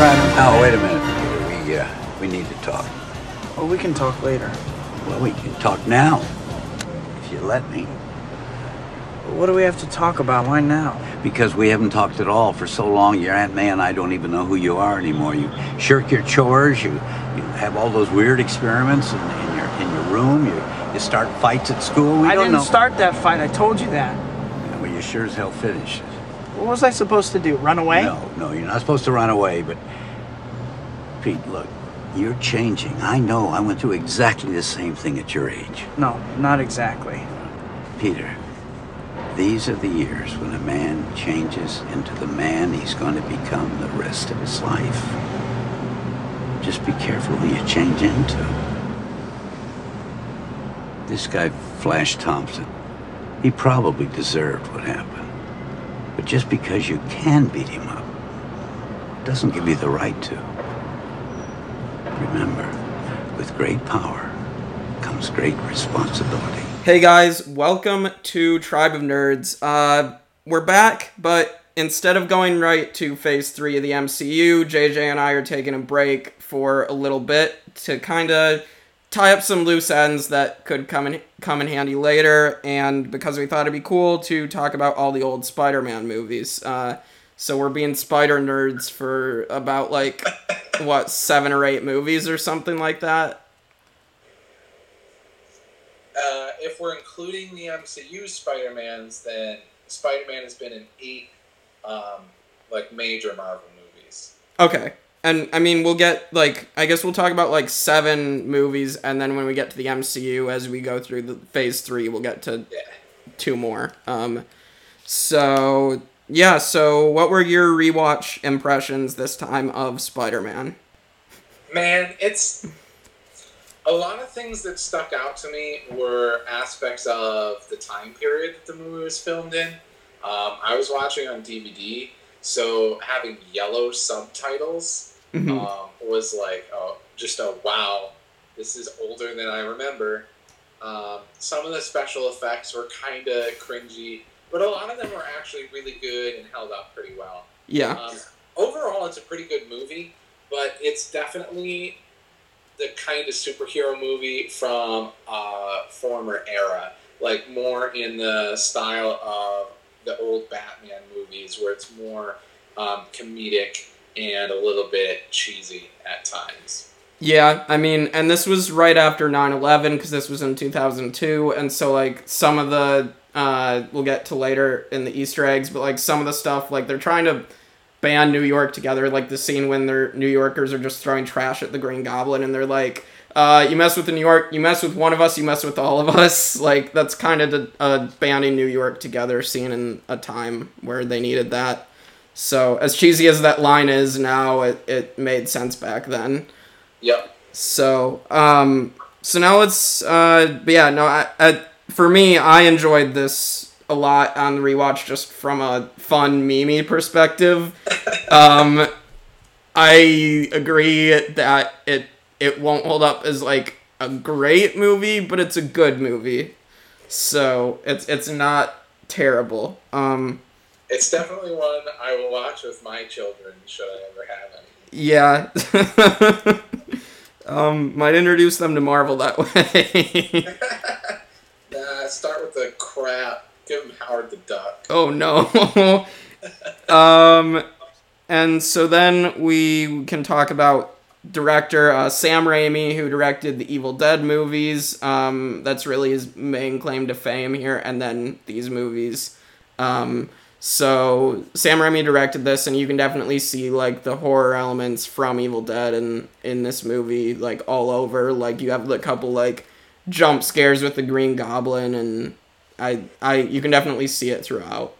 Brad. Oh, wait a minute. We, uh, we need to talk. Well, we can talk later. Well, we can talk now. If you let me. But what do we have to talk about? Why now? Because we haven't talked at all for so long. Your Aunt May and I don't even know who you are anymore. You shirk your chores. You, you have all those weird experiments in, in your in your room. You, you start fights at school. We I didn't know. start that fight. I told you that. Yeah, well, you sure as hell finished. What was I supposed to do? Run away? No, no, you're not supposed to run away, but Pete, look, you're changing. I know. I went through exactly the same thing at your age. No, not exactly. Peter, these are the years when a man changes into the man he's going to become the rest of his life. Just be careful who you change into. This guy, Flash Thompson, he probably deserved what happened. But just because you can beat him up doesn't give you the right to. Remember, with great power comes great responsibility. Hey guys, welcome to Tribe of Nerds. Uh, we're back, but instead of going right to phase three of the MCU, JJ and I are taking a break for a little bit to kind of tie up some loose ends that could come in come in handy later, and because we thought it'd be cool to talk about all the old Spider-Man movies. Uh, so we're being spider nerds for about like what seven or eight movies or something like that. Uh, if we're including the MCU Spider-Mans, then Spider-Man has been in eight, um, like major Marvel movies. Okay. And I mean, we'll get like I guess we'll talk about like seven movies, and then when we get to the MCU, as we go through the phase three, we'll get to two more. Um, so yeah. So what were your rewatch impressions this time of Spider-Man? Man, it's a lot of things that stuck out to me were aspects of the time period that the movie was filmed in. Um, I was watching on DVD, so having yellow subtitles Mhm. um, was like oh, just a wow. This is older than I remember. Um, some of the special effects were kind of cringy, but a lot of them were actually really good and held up pretty well. Yeah. Um, overall, it's a pretty good movie, but it's definitely the kind of superhero movie from a former era, like more in the style of the old Batman movies, where it's more um, comedic and a little bit cheesy at times. Yeah, I mean, and this was right after 9/11 because this was in 2002, and so like some of the uh, we'll get to later in the Easter eggs, but like some of the stuff like they're trying to band New York together, like the scene when they're New Yorkers are just throwing trash at the Green Goblin, and they're like, uh, "You mess with the New York, you mess with one of us, you mess with all of us." Like that's kind of the uh, banding New York together scene in a time where they needed that. So as cheesy as that line is now, it, it made sense back then. Yep. So, um, so now let's, uh, but yeah, no, I, I, for me, I enjoyed this a lot on the rewatch just from a fun meme perspective. Um, I agree that it it won't hold up as like a great movie, but it's a good movie. So it's it's not terrible. Um, It's definitely one I will watch with my children should I ever have any. yeah. um, might introduce them to Marvel that way. Nah, start with the crap. Give them Howard the Duck. Oh no. um, and so then we can talk about director uh, Sam Raimi, who directed the Evil Dead movies. Um, that's really his main claim to fame here, and then these movies. Um, so Sam Raimi directed this, and you can definitely see like the horror elements from Evil Dead in in this movie, like all over. Like you have the couple like jump scares with the Green Goblin, and I I you can definitely see it throughout.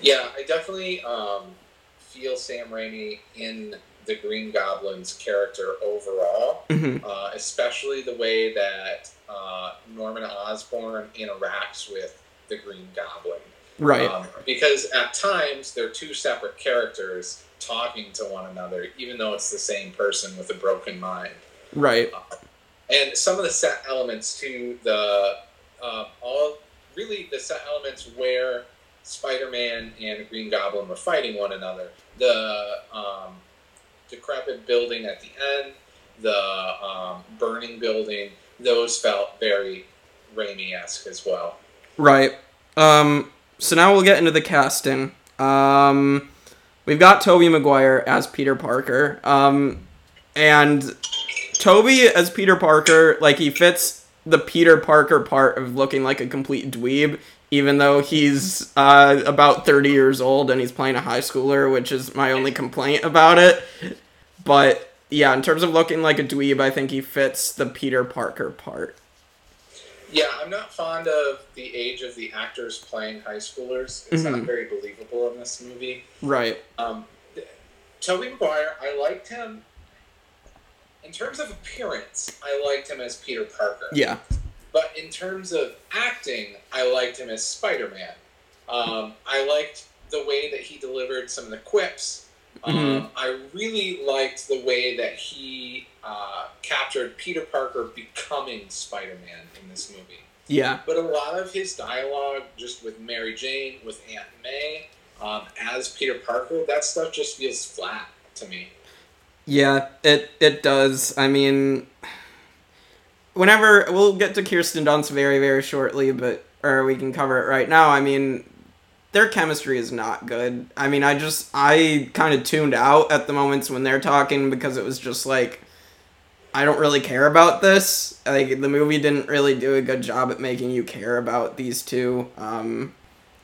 Yeah, I definitely um, feel Sam Raimi in the Green Goblin's character overall, Mhm. uh, especially the way that uh, Norman Osborn interacts with the Green Goblin. Right. Um, because at times they're two separate characters talking to one another, even though it's the same person with a broken mind. right. And some of the set elements to the um, all really the set elements where Spider-Man and Green Goblin were fighting one another. The um, decrepit building at the end, the um, burning building, those felt very Raimi esque as well. Right. Um, so now we'll get into the casting. Um, we've got Tobey Maguire as Peter Parker. Um, and Tobey as Peter Parker, like he fits the Peter Parker part of looking like a complete dweeb, even though he's uh, about 30 years old and he's playing a high schooler, which is my only complaint about it. But yeah, in terms of looking like a dweeb, I think he fits the Peter Parker part. Yeah, I'm not fond of the age of the actors playing high schoolers. It's Mhm. not very believable in this movie. Right. Um, Tobey Maguire, I liked him. In terms of appearance, I liked him as Peter Parker. Yeah. But in terms of acting, I liked him as Spider Man. Um, I liked the way that he delivered some of the quips. Um, I really liked the way that he uh, captured Peter Parker becoming Spider Man in this movie. Yeah. But a lot of his dialogue, just with Mary Jane, with Aunt May, um, as Peter Parker, that stuff just feels flat to me. Yeah, it it does. I mean, whenever we'll get to Kirsten Dunst very very shortly, but or we can cover it right now. I mean, their chemistry is not good. I mean, I just I kind of tuned out at the moments when they're talking because it was just like I don't really care about this. Like the movie didn't really do a good job at making you care about these two. Um,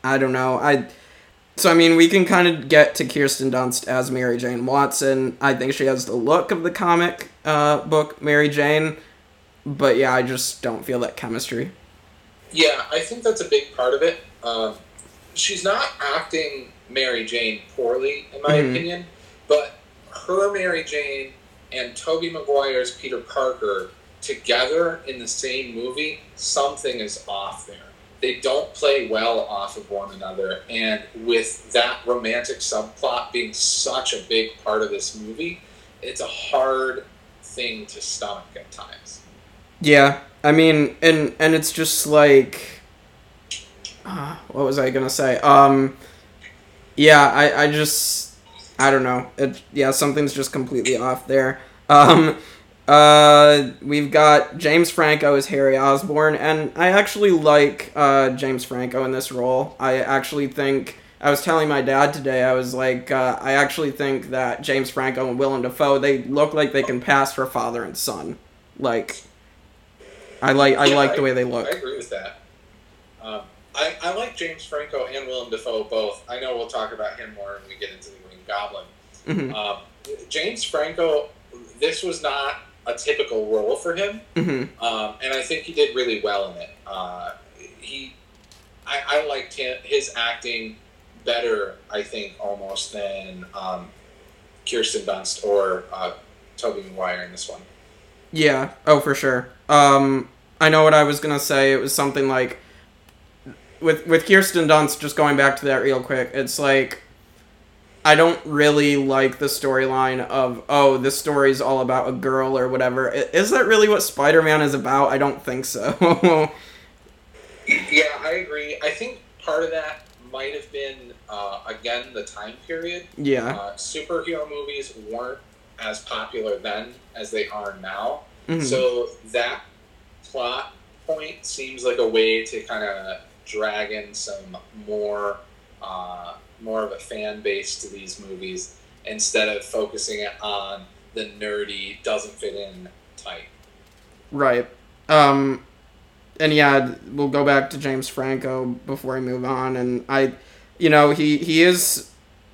I don't know. I so I mean, we can kind of get to Kirsten Dunst as Mary Jane Watson. I think she has the look of the comic uh, book Mary Jane, but yeah, I just don't feel that chemistry. Yeah, I think that's a big part of it. Um, she's not acting Mary Jane poorly, in my Mhm. opinion, but her Mary Jane and Tobey Maguire's Peter Parker together in the same movie, something is off there. They don't play well off of one another, and with that romantic subplot being such a big part of this movie, it's a hard thing to stomach at times. Yeah, I mean, and and it's just like, uh, what was I gonna say? Um, yeah, I I just I don't know. It yeah, something's just completely off there. Um, uh, we've got James Franco as Harry Osborn, and I actually like uh James Franco in this role. I actually think. I was telling my dad today, I was like, uh, I actually think that James Franco and Willem Dafoe, they look like they can pass for father and son. Like, I like I Yeah, like the way they I look. agree with that. Um, I, I like James Franco and Willem Dafoe both. I know we'll talk about him more when we get into the Green Goblin. hmm Um, James Franco, this was not a typical role for him, hmm um, and I think he did really well in it. Uh, he, I, I liked him, his acting better, I think, almost than um, Kirsten Dunst or uh, Tobey Maguire in this one. Yeah. Oh, for sure. Um, I know what I was gonna say. It was something like with with Kirsten Dunst. Just going back to that real quick. It's like I don't really like the storyline of oh this story's all about a girl or whatever. Is that really what Spider Man is about? I don't think so. Yeah, I agree. I think part of that might have been uh, again the time period. yeah. Uh, superhero movies weren't as popular then as they are now, Mhm. so that plot point seems like a way to kind of drag in some more, uh, more of a fan base to these movies instead of focusing it on the nerdy doesn't fit in type. Right. Um, and yeah, we'll go back to James Franco before we move on. And I, you know, he he is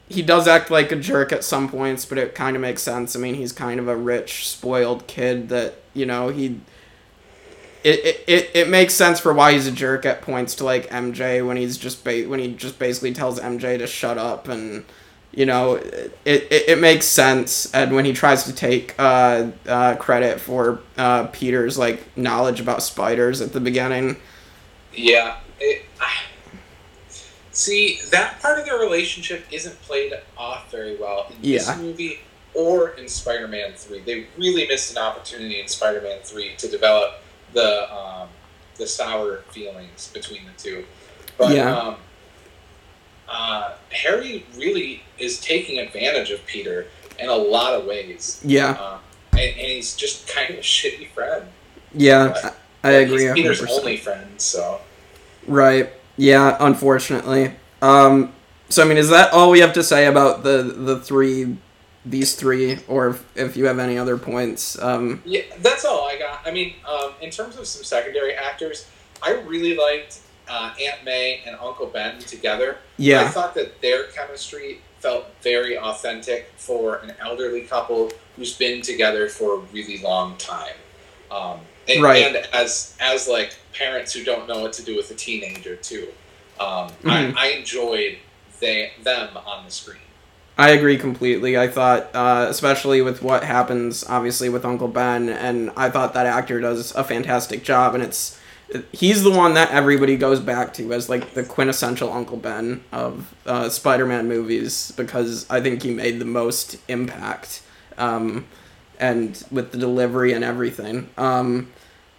he does act like a jerk at some points, but it kind of makes sense. I mean, he's kind of a rich, spoiled kid that you know he. It, it, it, makes sense for why he's a jerk at points to like MJ when he's just ba- when he just basically tells MJ to shut up and you know it, it, it makes sense and when he tries to take uh, uh, credit for uh, peter's like knowledge about spiders at the beginning Yeah. It, see, that part of their relationship isn't played off very well in Yeah. this movie or in Spider Man 3. They really missed an opportunity in Spider Man 3 to develop the um, the sour feelings between the two. But Yeah. um, uh, Harry really is taking advantage of Peter. in a lot of ways. Yeah, Uh, and, and he's just kind of a shitty friend. yeah, I, I agree. He's Peter's 100%. only friend, so. Right. Yeah, unfortunately. Um so I mean is that all we have to say about the the three these three or if, if you have any other points um Yeah, that's all I got. I mean, um, in terms of some secondary actors, I really liked uh, Aunt May and Uncle Ben together. Yeah, I thought that their chemistry felt very authentic for an elderly couple who's been together for a really long time. Um, and, Right. and as as like parents who don't know what to do with a teenager too, um, Mhm. I, I enjoyed they them on the screen. I agree completely. I thought, uh, especially with what happens, obviously with Uncle Ben, and I thought that actor does a fantastic job, and it's he's the one that everybody goes back to as like the quintessential Uncle Ben of uh, Spider-Man movies because I think he made the most impact, um, and with the delivery and everything. Um,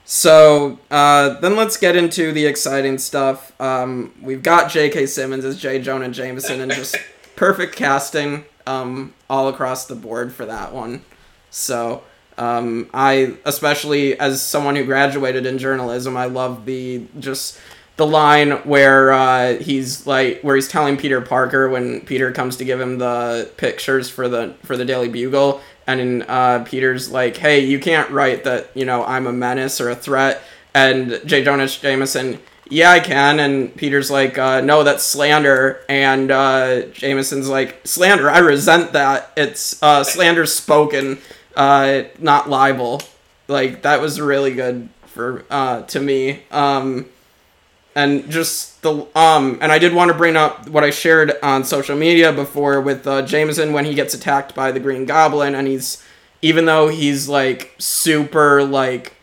so uh, then let's get into the exciting stuff. Um, we've got J.K. Simmons as J. Jonah Jameson, and just perfect casting um, all across the board for that one. So um, I, especially as someone who graduated in journalism, I love the just the line where uh, he's like where he's telling Peter Parker when Peter comes to give him the pictures for the for the Daily Bugle, and uh, Peter's like, "Hey, you can't write that you know I'm a menace or a threat," and J. Jonah Jameson. Yeah, I can. And Peter's like, uh, no, that's slander. And uh, Jameson's like, slander. I resent that. It's uh, slander spoken, uh, not libel. Like that was really good for uh, to me. Um, and just the um, and I did want to bring up what I shared on social media before with uh, Jameson when he gets attacked by the Green Goblin, and he's even though he's like super like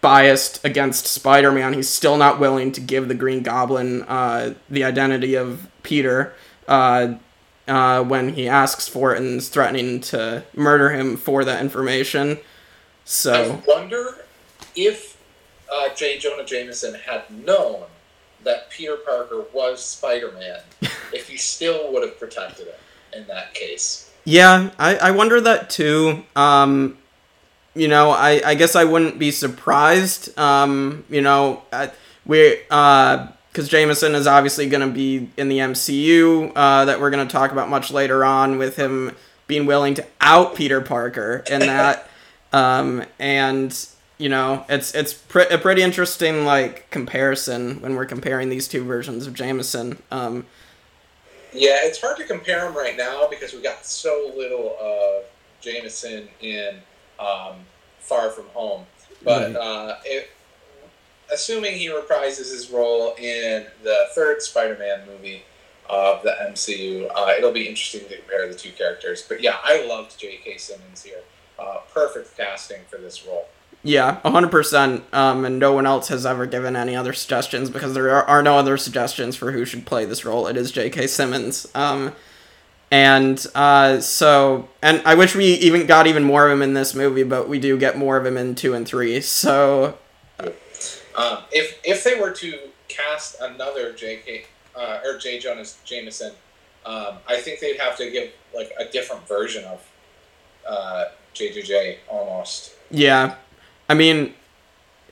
biased against Spider-Man, he's still not willing to give the Green Goblin uh, the identity of Peter uh, uh, when he asks for it and is threatening to murder him for that information. So I wonder if uh, J. Jonah Jameson had known that Peter Parker was Spider Man, if he still would have protected him in that case. yeah, I, I wonder that too. Um, you know, I, I guess I wouldn't be surprised. Um, you know, we uh, because Jameson is obviously going to be in the MCU uh, that we're going to talk about much later on with him being willing to out Peter Parker in that. um, and you know, it's it's pre- a pretty interesting like comparison when we're comparing these two versions of Jameson. Um, Yeah, it's hard to compare them right now because we got so little of Jameson in um, Far From Home. But Right. uh, if, assuming he reprises his role in the third Spider-Man movie of the MCU, uh, it'll be interesting to compare the two characters. But yeah, I loved J.K. Simmons here. Uh, perfect casting for this role. Yeah, hundred percent. Um, and no one else has ever given any other suggestions because there are, are no other suggestions for who should play this role. It is J.K. Simmons. Um, and uh, so, and I wish we even got even more of him in this movie, but we do get more of him in two and three. So Um, if if they were to cast another J.K. Uh, or J. Jonah Jameson, um, I think they'd have to give like a different version of uh, JJJ almost. yeah, I mean,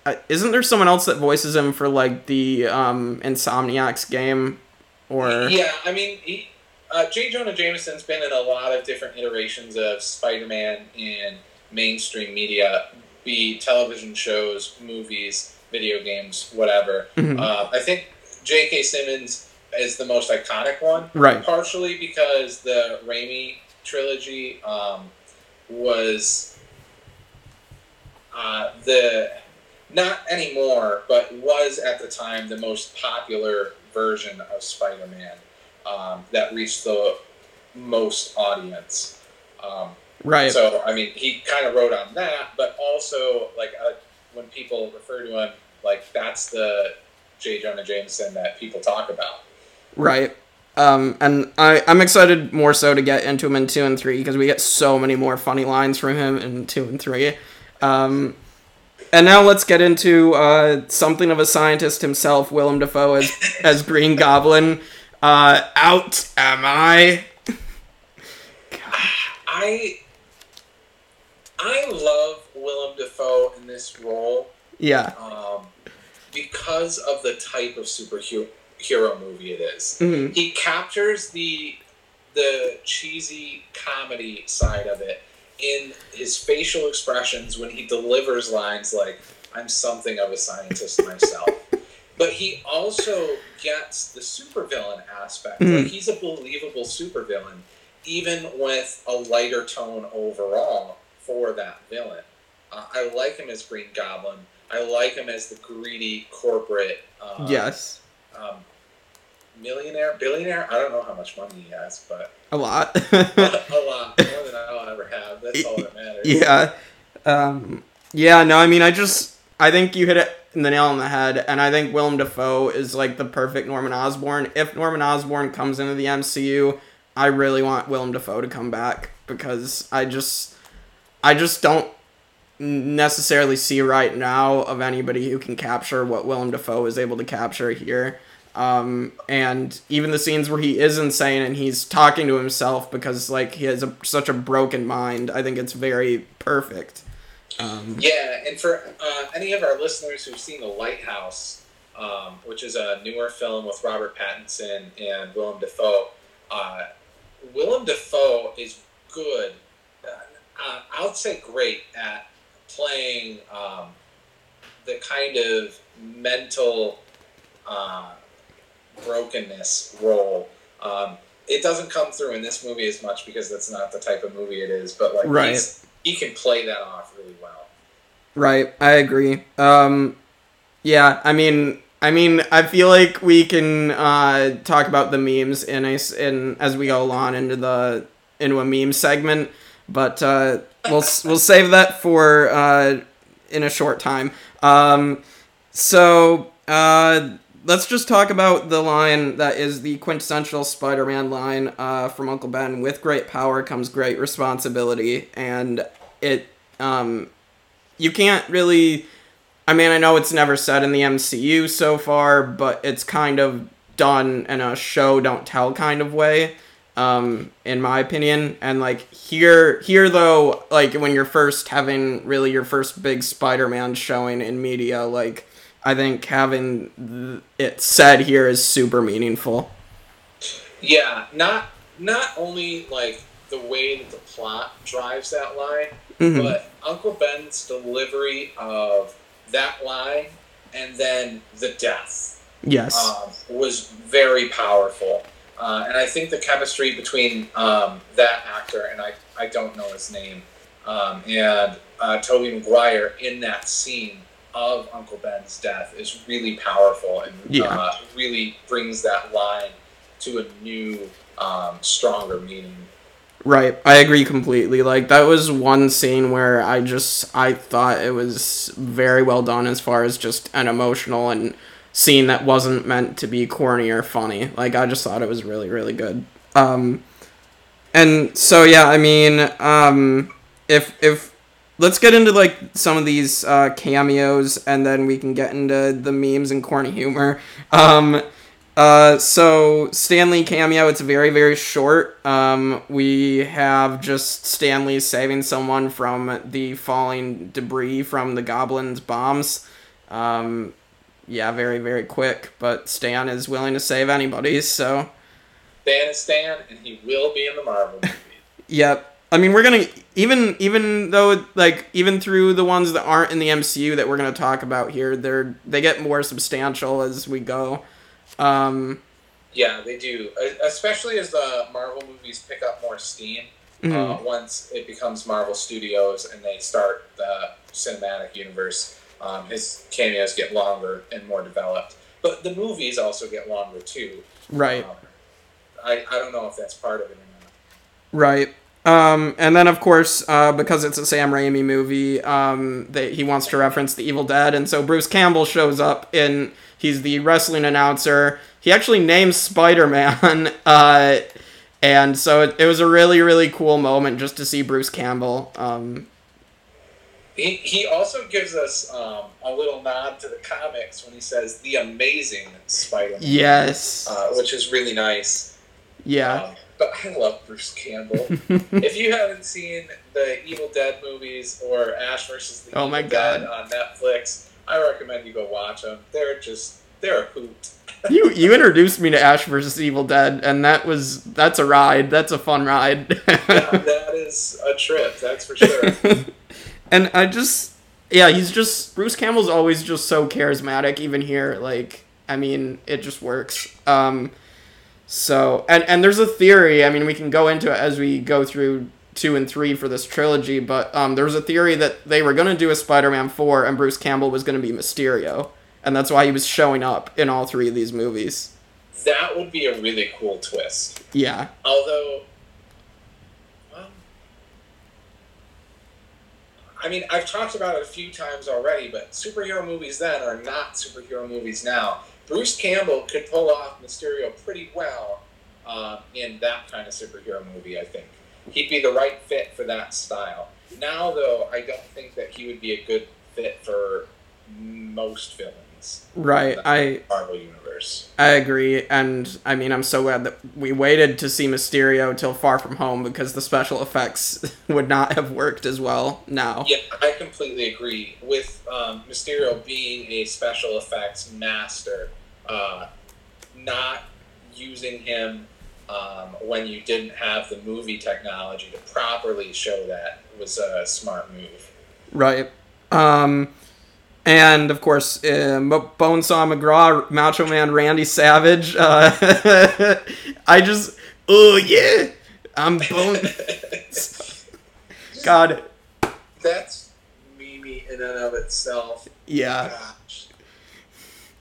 uh, isn't there someone else that voices him for like the um, Insomniac's game, or Yeah, I mean, he, uh, J. Jonah Jameson's been in a lot of different iterations of Spider-Man in mainstream media, be television shows, movies, video games, whatever. Mhm. Uh, I think J.K. Simmons is the most iconic one. right? partially because the Raimi trilogy um, was uh, the not anymore, but was at the time the most popular version of Spider-Man um, that reached the most audience. Um, Right. so I mean, he kind of wrote on that, but also like uh, when people refer to him, like that's the J. Jonah Jameson that people talk about. Right. Um, and I, I'm excited more so to get into him in two and three because we get so many more funny lines from him in two and three. Um, and now let's get into uh, something of a scientist himself, Willem Dafoe as as Green Goblin. Uh, out am I? I I love Willem Dafoe in this role Yeah. um, because of the type of superhero movie it is. Mhm. He captures the the cheesy comedy side of it in his facial expressions when he delivers lines like "I'm something of a scientist myself." But he also gets the supervillain aspect. Mhm. Like he's a believable supervillain, even with a lighter tone overall for that villain. Uh, I like him as Green Goblin. I like him as the greedy corporate. Uh, yes. Um, millionaire, billionaire. I don't know how much money he has, but A lot. a lot more than I'll ever have. That's all that matters. yeah. Um, yeah, no, I mean, I just, I think you hit it in the nail on the head, and I think Willem Dafoe is like the perfect Norman Osborn. If Norman Osborn comes into the MCU, I really want Willem Dafoe to come back because I just, I just don't necessarily see right now of anybody who can capture what Willem Dafoe is able to capture here. Um, and even the scenes where he is insane and he's talking to himself because like he has a, such a broken mind, I think it's very perfect. Um, Yeah, and for uh, any of our listeners who've seen The Lighthouse, um, which is a newer film with Robert Pattinson and Willem Dafoe, uh, Willem Dafoe is good. Uh, I would say great at playing um, the kind of mental uh, brokenness role. Um, it doesn't come through in this movie as much because that's not the type of movie it is. But like, Right. he's, he can play that off really well. Right, I agree. Um, yeah, I mean, I mean, I feel like we can uh, talk about the memes in a in as we go along into the into a meme segment, but uh, we'll we'll save that for uh, in a short time. Um, so uh, let's just talk about the line that is the quintessential Spider-Man line uh, from Uncle Ben. With great power comes great responsibility, and it um, you can't really I mean, I know it's never said in the MCU so far, but it's kind of done in a show don't tell kind of way, um, in my opinion. And like here, here though, like when you're first having really your first big Spider-Man showing in media, like I think having it said here is super meaningful. Yeah, not not only like the way that the plot drives that line, Mhm. but Uncle Ben's delivery of that line and then the death Yes. um, was very powerful. Uh, and I think the chemistry between um, that actor and I, I don't know his name um, and uh, Tobey Maguire in that scene of Uncle Ben's death is really powerful and Yeah. uh, really brings that line to a new, um, stronger meaning. Right, I agree completely. Like that was one scene where I just I thought it was very well done as far as just an emotional and scene that wasn't meant to be corny or funny. Like I just thought it was really really good. Um and so yeah, I mean, um if if let's get into like some of these uh cameos and then we can get into the memes and corny humor. Um uh, so Stan Lee cameo, it's very very short. Um, we have just Stan Lee saving someone from the falling debris from the goblins' bombs. Um, yeah, very very quick, but Stan is willing to save anybody. So Stan is Stan, and he will be in the Marvel movie. Yep. I mean, we're gonna even even though like even through the ones that aren't in the MCU that we're gonna talk about here, they're they get more substantial as we go. Um, Yeah, they do, especially as the Marvel movies pick up more steam. Uh, mhm. once it becomes Marvel Studios and they start the cinematic universe, um, his cameos get longer and more developed. But the movies also get longer too. right, Um, I, I don't know if that's part of it or not. right. Um, and then of course, uh, because it's a Sam Raimi movie, um, they, he wants to reference the Evil Dead, and so Bruce Campbell shows up in. He's the wrestling announcer. He actually names Spider Man. Uh, and so it, it was a really really cool moment just to see Bruce Campbell. Um, He, he also gives us um, a little nod to the comics when he says the amazing Spider-Man, yes. uh, which is really nice. Yeah. But I love Bruce Campbell. if you haven't seen the Evil Dead movies or Ash versus the Oh Evil my Dead God. on Netflix, I recommend you go watch them. They're just they're a hoot. you you introduced me to Ash versus Evil Dead, and that was that's a ride. That's a fun ride. that is a trip, that's for sure. and I just yeah, he's just Bruce Campbell's always just so charismatic. Even here, like I mean, it just works. Um, so and and there's a theory. I mean, we can go into it as we go through two and three for this trilogy. But um, there was a theory that they were gonna do a Spider-Man four, and Bruce Campbell was gonna be Mysterio, and that's why he was showing up in all three of these movies. that would be a really cool twist. Yeah, Although, well, I mean, I've talked about it a few times already, but superhero movies then are not superhero movies now. Bruce Campbell could pull off Mysterio pretty well uh, in that kind of superhero movie, I think. He'd be the right fit for that style. Now, though, I don't think that he would be a good fit for most villains right. I in the Marvel Universe. I agree, and I mean, I'm so glad that we waited to see Mysterio till Far From Home because the special effects would not have worked as well now. Yeah, I completely agree with um, Mysterio being a special effects master. Uh, not using him um, when you didn't have the movie technology to properly show that was a smart move. Right. Um, and of course, uh, Bonesaw McGraw, Macho Man Randy Savage. Uh, I just, oh yeah, I'm Bone. God, That's Mimi in and of itself. yeah. Gosh.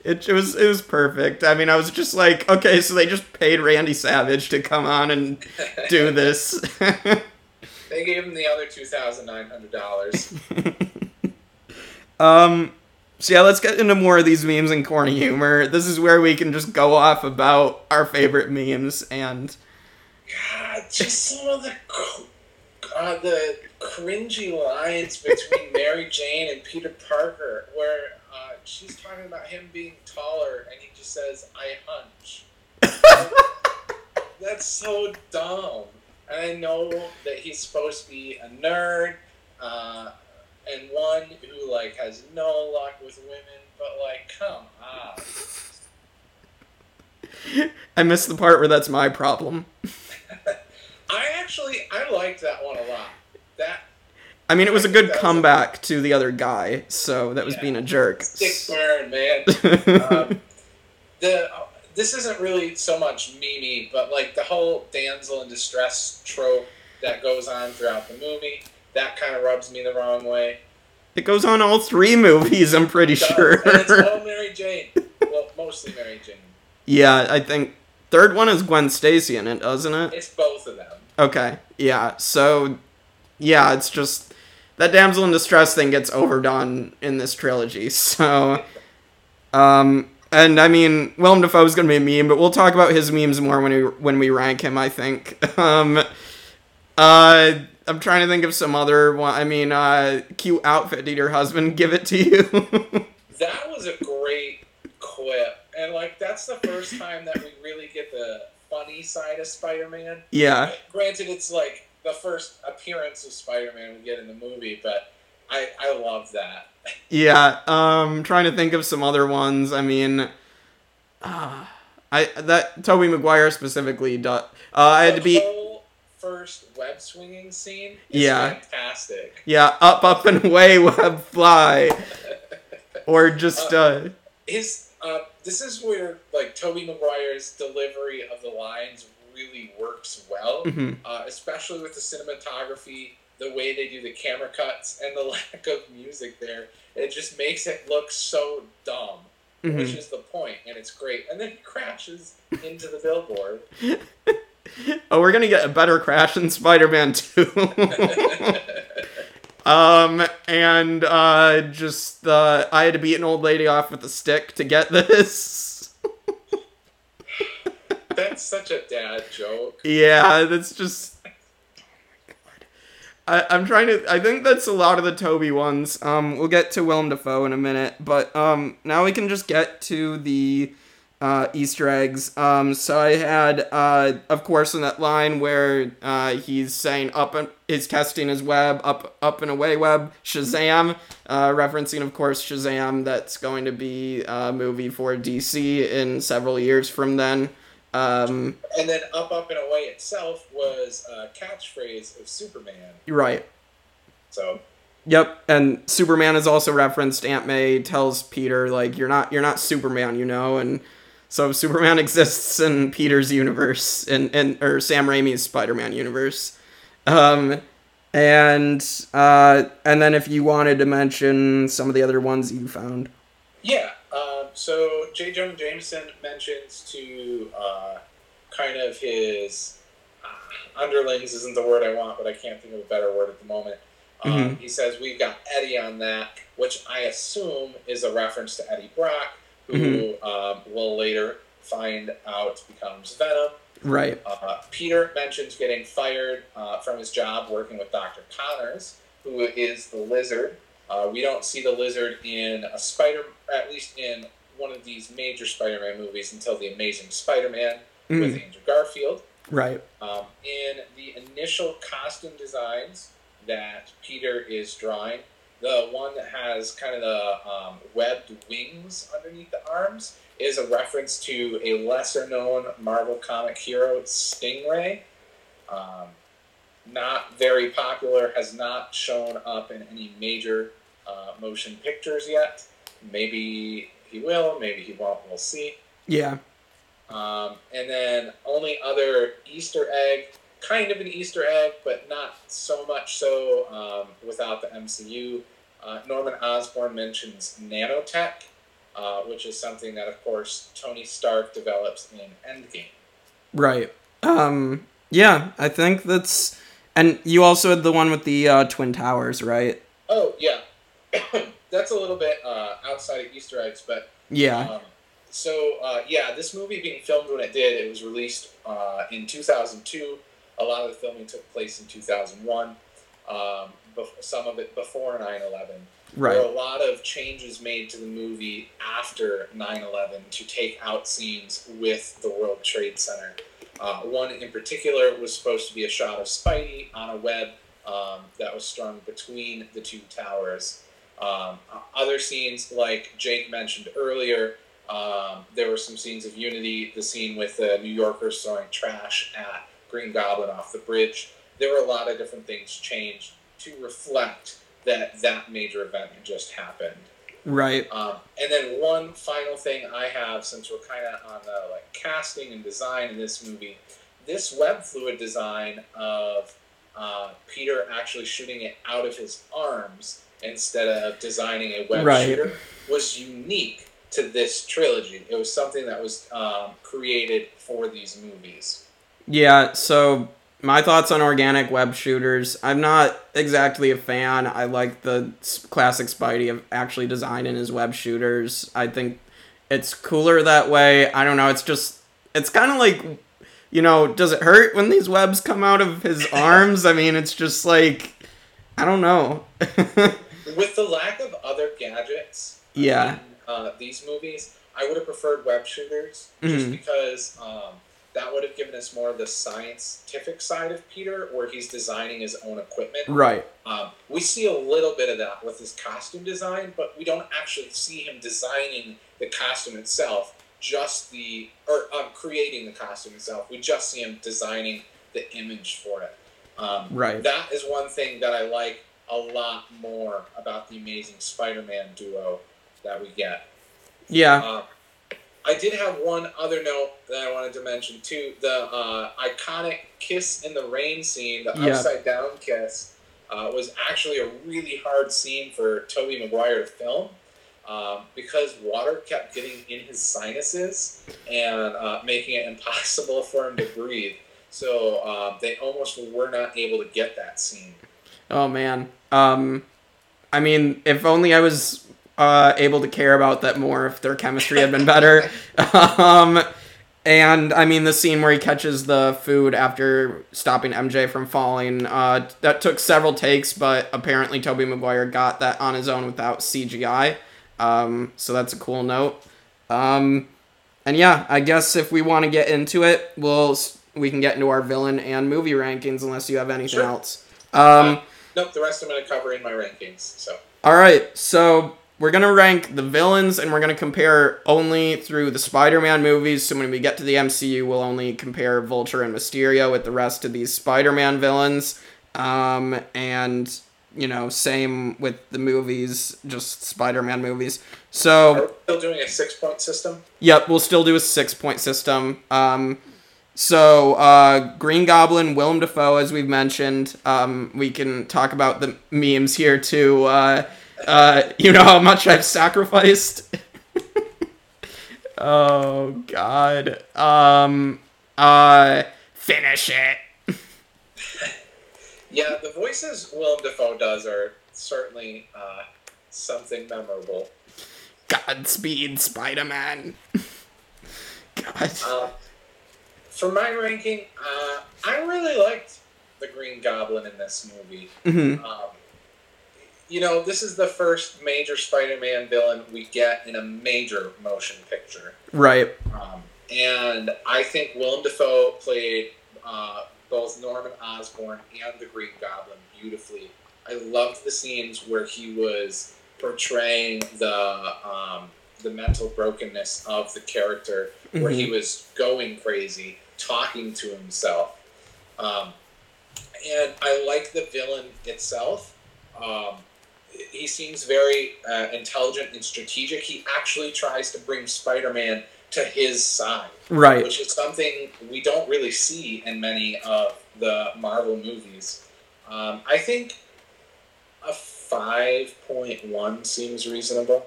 It, it was it was perfect. I mean, I was just like, okay, so they just paid Randy Savage to come on and do this. They gave him the other two thousand nine hundred dollars. um, so yeah, let's get into more of these memes and corny humor. This is where we can just go off about our favorite memes and God, just some of the uh, the cringy lines between Mary Jane and Peter Parker, where uh, she's talking about him being taller, and he just says, "I hunch." That's so dumb. And I know that he's supposed to be a nerd, uh, and one who like has no luck with women, but like, come on. I missed the part where that's my problem. I actually I liked that one a lot. I mean, it was a good comeback to the other guy, so that was Yeah. being a jerk. stick burn, man. um, the this isn't really so much Mimi, but like the whole damsel in distress trope that goes on throughout the movie. That kind of rubs me the wrong way. it goes on all three movies, I'm pretty Does- sure. And it's all Mary Jane. Well, mostly Mary Jane. yeah, I think third one is Gwen Stacy in it, doesn't it? It's both of them. Okay, yeah. So, yeah, it's just that damsel in distress thing gets overdone in this trilogy. So, um, and I mean, Willem Dafoe's gonna be a meme, but we'll talk about his memes more when we when we rank him. I think. Um, uh, I'm trying to think of some other one. I mean, uh, cute outfit. Did your husband give it to you? That was a great quip, and like that's the first time that we really get the funny side of Spider-Man. yeah. Granted, it's like the first appearance of Spider-Man we get in the movie, but I I love that. Yeah, um, trying to think of some other ones. I mean, uh, I that Tobey Maguire specifically. Do, uh, I had to be whole first web swinging scene. Is Yeah. fantastic. yeah up, up and away, web fly, or just uh, His uh, this is where like Tobey Maguire's delivery of the lines really works well, mhm. uh, especially with the cinematography, the way they do the camera cuts, and the lack of music there. It just makes it look so dumb. which Mhm. is the point, and it's great. And then he crashes into the billboard. oh, we're gonna get a better crash in Spider-Man Two. um, and uh, just uh, I had to beat an old lady off with a stick to get this. That's such a dad joke. Yeah, that's just. I, I'm trying to. I think that's a lot of the Tobey ones. Um, we'll get to Willem Dafoe in a minute, but um, now we can just get to the uh, Easter eggs. Um, so I had, uh, of course, in that line where uh, he's saying up and is testing his web up up and away web Shazam, uh, referencing of course Shazam. That's going to be a movie for DC in several years from then. Um, And then Up, Up, and Away itself was a catchphrase of Superman. right. So, Yep, and Superman is also referenced. Aunt May tells Peter like you're not you're not Superman, you know, and so Superman exists in Peter's universe and in or Sam Raimi's Spider-Man universe. Um and uh and then if you wanted to mention some of the other ones you found. yeah. Um, so, J. Jonah Jameson mentions to uh, kind of his uh, underlings, isn't the word I want, but I can't think of a better word at the moment. Um, Mhm. He says, We've got Eddie on that, which I assume is a reference to Eddie Brock, who Mm-hmm. um, will later find out becomes Venom. Right. Uh, Peter mentions getting fired uh, from his job working with Dr. Connors, who is the lizard. Uh, we don't see the lizard in a Spider, at least in one of these major Spider-Man movies, until the Amazing Spider-Man with Mm, Andrew Garfield. right. Um, in the initial costume designs that Peter is drawing, the one that has kind of the um, webbed wings underneath the arms is a reference to a lesser known Marvel comic hero, Stingray. Um, not very popular, has not shown up in any major uh, motion pictures yet. Maybe he will, maybe he won't, we'll see. Yeah. Um, and then only other Easter egg, kind of an Easter egg, but not so much so um, without the MCU. Uh, Norman Osborn mentions nanotech, uh, which is something that, of course, Tony Stark develops in Endgame. Right. Um yeah, I think that's and you also had the one with the uh, twin towers, right? Oh, yeah. That's a little bit uh, outside of Easter eggs, but Yeah. Um, so uh, yeah, this movie being filmed when it did, it was released uh, in 2002. A lot of the filming took place in 2001. Um, some of it before 9/11. Right. There were a lot of changes made to the movie after 9/11 to take out scenes with the World Trade Center. Uh, one in particular was supposed to be a shot of Spidey on a web um, that was strung between the two towers. Um, other scenes, like Jake mentioned earlier, um, there were some scenes of Unity. The scene with the New Yorkers throwing trash at Green Goblin off the bridge. There were a lot of different things changed to reflect that that major event had just happened. Right. Um, and then one final thing I have, since we're kind of on the like casting and design in this movie, this web fluid design of uh, Peter actually shooting it out of his arms instead of designing a web Right. shooter was unique to this trilogy. It was something that was um, created for these movies. Yeah, so my thoughts on organic web shooters. I'm not exactly a fan. I like the classic Spidey of actually designing his web shooters. I think it's cooler that way. I don't know. It's just, it's kind of like, you know, does it hurt when these webs come out of his arms? I mean, it's just like, I don't know. With the lack of other gadgets Yeah. in uh, these movies, I would have preferred web shooters just Mhm. because um, that would have given us more of the scientific side of Peter, where he's designing his own equipment. right. Um, we see a little bit of that with his costume design, but we don't actually see him designing the costume itself. Just the or um, creating the costume itself. We just see him designing the image for it. Um, Right. That is one thing that I like a lot more about the Amazing Spider-Man duo that we get. Yeah. Uh, I did have one other note that I wanted to mention too. The uh, iconic kiss in the rain scene, the Yeah. upside down kiss, uh, was actually a really hard scene for Tobey Maguire to film um, because water kept getting in his sinuses and uh, making it impossible for him to breathe. So uh, they almost were not able to get that scene. Oh man. Um I mean, if only I was uh able to care about that more if their chemistry had been better. um and I mean the scene where he catches the food after stopping MJ from falling, uh that took several takes, but apparently Tobey Maguire got that on his own without CGI. Um so that's a cool note. Um and yeah, I guess if we want to get into it, we'll we can get into our villain and movie rankings unless you have anything Sure. else. Um, Nope, the rest I'm going to cover in my rankings. So all right, so we're gonna rank the villains, and we're gonna compare only through the Spider-Man movies. So when we get to the MCU, we'll only compare Vulture and Mysterio with the rest of these Spider-Man villains. Um, and you know, same with the movies, just Spider-Man movies. So. are we still doing a six point system? Yep, we'll still do a six point system. Um, so uh, Green Goblin, Willem Dafoe, as we've mentioned. Um, we can talk about the memes here too. Uh, uh, you know how much I've sacrificed. oh God. Um. Uh. Finish it. Yeah, the voices Willem Dafoe does are certainly uh, something memorable. Godspeed, Spider Man. God. Uh, for my ranking, uh, I really liked the Green Goblin in this movie. hmm Um, you know, this is the first major Spider-Man villain we get in a major motion picture, Right. um, and I think Willem Dafoe played uh, both Norman Osborn and the Green Goblin beautifully. I loved the scenes where he was portraying the um, the mental brokenness of the character, where he was going crazy, talking to himself. Um, and I like the villain itself. Um, he seems very uh, intelligent and strategic. He actually tries to bring Spider-Man to his side, Right. which is something we don't really see in many of the Marvel movies. Um, I think a five point one seems reasonable.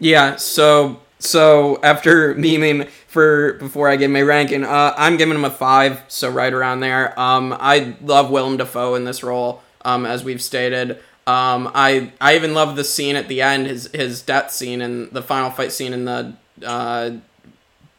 Yeah, so so after memeing for before I give my ranking, uh, I'm giving him a five, so right around there. Um, I love Willem Dafoe in this role, um, as we've stated. Um, I I even love the scene at the end, his his death scene and the final fight scene in the uh,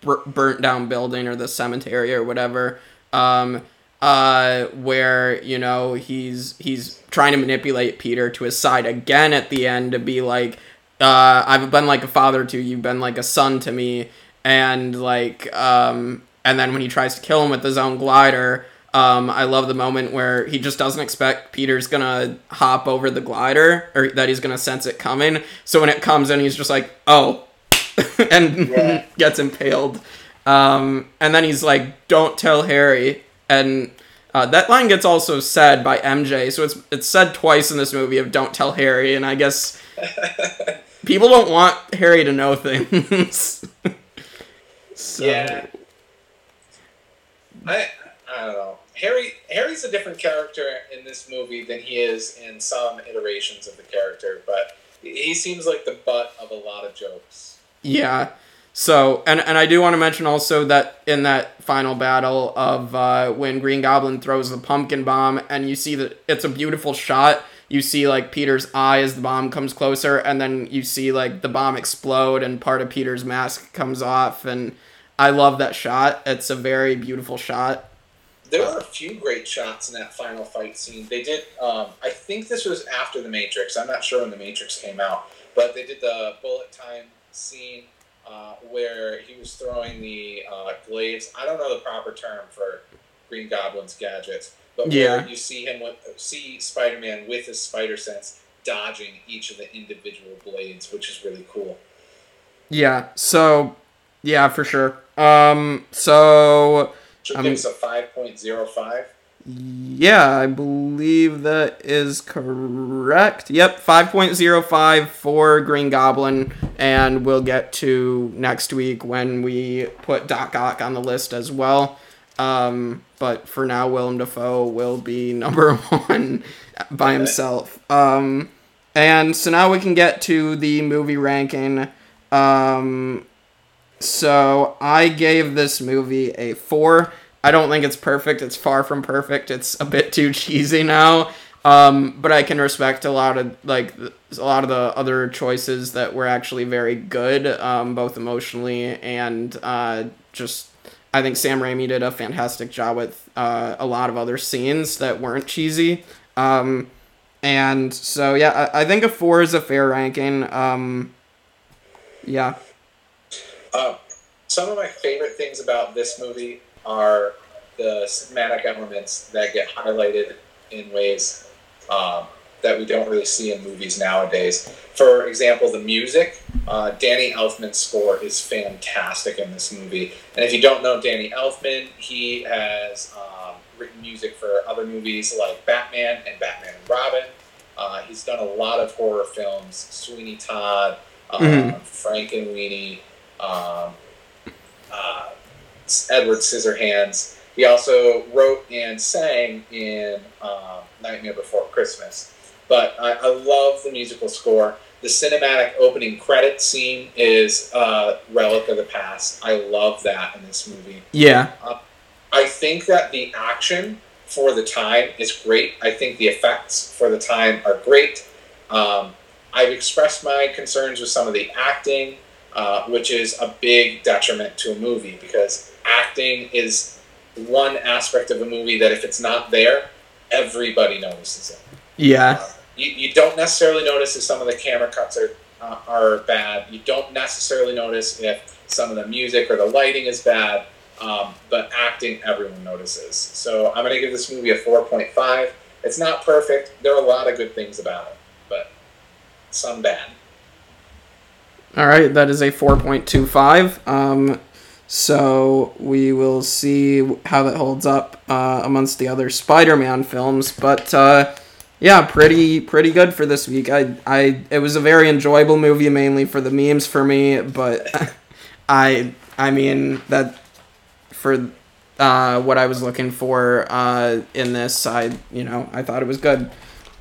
bur- burnt down building or the cemetery or whatever. Um, uh, where you know he's he's trying to manipulate Peter to his side again at the end to be like, uh, I've been like a father to you, you've been like a son to me, and like, um, and then when he tries to kill him with his own glider. Um, I love the moment where he just doesn't expect Peter's gonna hop over the glider or that he's gonna sense it coming. So when it comes in, he's just like, "Oh," and Yeah. gets impaled. Um, and then he's like, "Don't tell Harry." And uh, that line gets also said by MJ, so it's it's said twice in this movie of "Don't tell Harry." And I guess people don't want Harry to know things. so, Yeah. I I don't know. Harry Harry's a different character in this movie than he is in some iterations of the character, but he seems like the butt of a lot of jokes. Yeah. So, and and I do want to mention also that in that final battle of uh, when Green Goblin throws the pumpkin bomb, and you see that it's a beautiful shot. You see like Peter's eye as the bomb comes closer, and then you see like the bomb explode, and part of Peter's mask comes off, and I love that shot. It's a very beautiful shot. There were a few great shots in that final fight scene. They did. Um, I think this was after the Matrix. I'm not sure when the Matrix came out, but they did the bullet time scene uh, where he was throwing the uh, glaives. I don't know the proper term for Green Goblin's gadgets, but Yeah. where you see him with see Spider-Man with his spider sense dodging each of the individual blades, which is really cool. Yeah. So, yeah, for sure. Um. So. Should Um, give us a five point zero five. Yeah, I believe that is correct. Yep, 5.05 for Green Goblin, and we'll get to next week when we put Doc Ock on the list as well. Um, but for now, Willem Dafoe will be number one by himself. Um, and so now we can get to the movie ranking. Um, so I gave this movie a four. I don't think it's perfect. It's far from perfect. It's a bit too cheesy now. Um, but I can respect a lot of like a lot of the other choices that were actually very good, um, both emotionally and uh, just. I think Sam Raimi did a fantastic job with uh, a lot of other scenes that weren't cheesy. Um, and so yeah, I, I think a four is a fair ranking. Um, yeah. Uh, some of my favorite things about this movie are the cinematic elements that get highlighted in ways um, that we don't really see in movies nowadays. For example, the music. Uh, Danny Elfman's score is fantastic in this movie. And if you don't know Danny Elfman, he has um, written music for other movies like Batman and Batman and Robin. Uh, he's done a lot of horror films, Sweeney Todd, um, Mhm. Weenie, um, uh, Edward Scissorhands. He also wrote and sang in um, Nightmare Before Christmas. But I, I love the musical score. The cinematic opening credit scene is uh, relic of the past. I love that in this movie. Yeah. I think that the action for the time is great. I think the effects for the time are great. Um, I've expressed my concerns with some of the acting, uh, which is a big detriment to a movie because acting is one aspect of a movie that if it's not there, everybody notices it. Yeah. You, you don't necessarily notice if some of the camera cuts are uh, are bad. You don't necessarily notice if some of the music or the lighting is bad. Um, but acting, everyone notices. So I'm going to give this movie a 4.5. It's not perfect. There are a lot of good things about it, but some bad. All right, that is a 4.25. Um, so we will see how that holds up uh, amongst the other Spider-Man films. But uh, yeah, pretty pretty good for this week. I I it was a very enjoyable movie, mainly for the memes for me. But I I mean that for uh, what I was looking for uh, in this, I you know I thought it was good.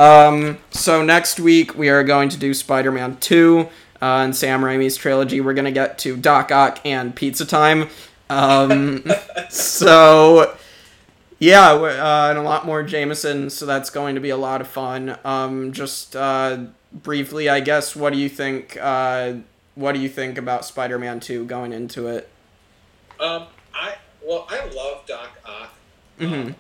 Um, so next week we are going to do Spider-Man 2 uh, in Sam Raimi's trilogy. We're gonna get to Doc Ock and Pizza Time. Um, so yeah, uh, and a lot more Jameson. So that's going to be a lot of fun. Um, just uh, briefly, I guess, what do you think? Uh, what do you think about Spider-Man 2 going into it? Um, I well, I love Doc Ock. Mhm.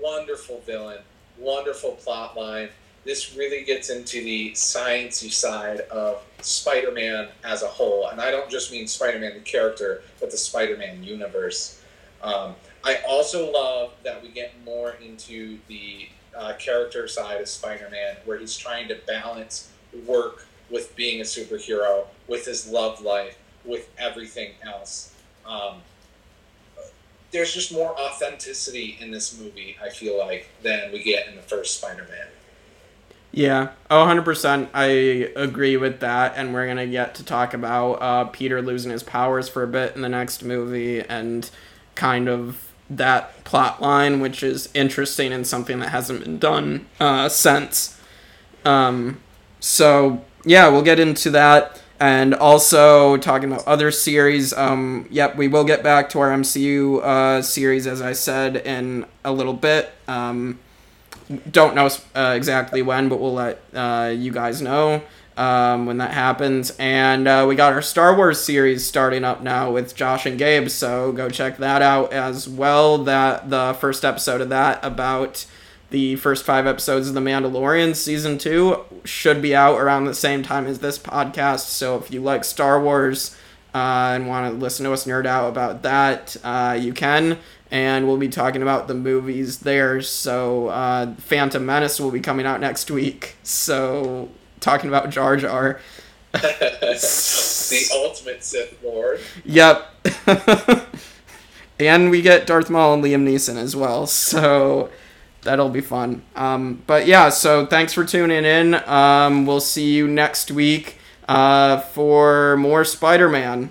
Wonderful villain, wonderful plot line. This really gets into the sciencey side of Spider-Man as a whole, and I don't just mean Spider-Man the character, but the Spider-Man universe. Um, I also love that we get more into the uh, character side of Spider-Man, where he's trying to balance work with being a superhero, with his love life, with everything else. Um, there's just more authenticity in this movie, I feel like, than we get in the first Spider-Man. Yeah, oh, 100%. I agree with that. And we're going to get to talk about uh, Peter losing his powers for a bit in the next movie and kind of that plot line, which is interesting and something that hasn't been done uh, since. Um, so, yeah, we'll get into that. And also talking about other series. Um, yep, we will get back to our MCU uh, series, as I said, in a little bit. Um, don't know uh, exactly when, but we'll let uh, you guys know um, when that happens. And uh, we got our Star Wars series starting up now with Josh and Gabe, so go check that out as well. That the first episode of that about the first five episodes of The Mandalorian season two should be out around the same time as this podcast. So if you like Star Wars uh, and want to listen to us nerd out about that, uh, you can and we'll be talking about the movies there. So, uh, Phantom Menace will be coming out next week. So, talking about Jar Jar. the ultimate Sith Lord. Yep. and we get Darth Maul and Liam Neeson as well. So, that'll be fun. Um, but yeah, so thanks for tuning in. Um, we'll see you next week uh, for more Spider Man.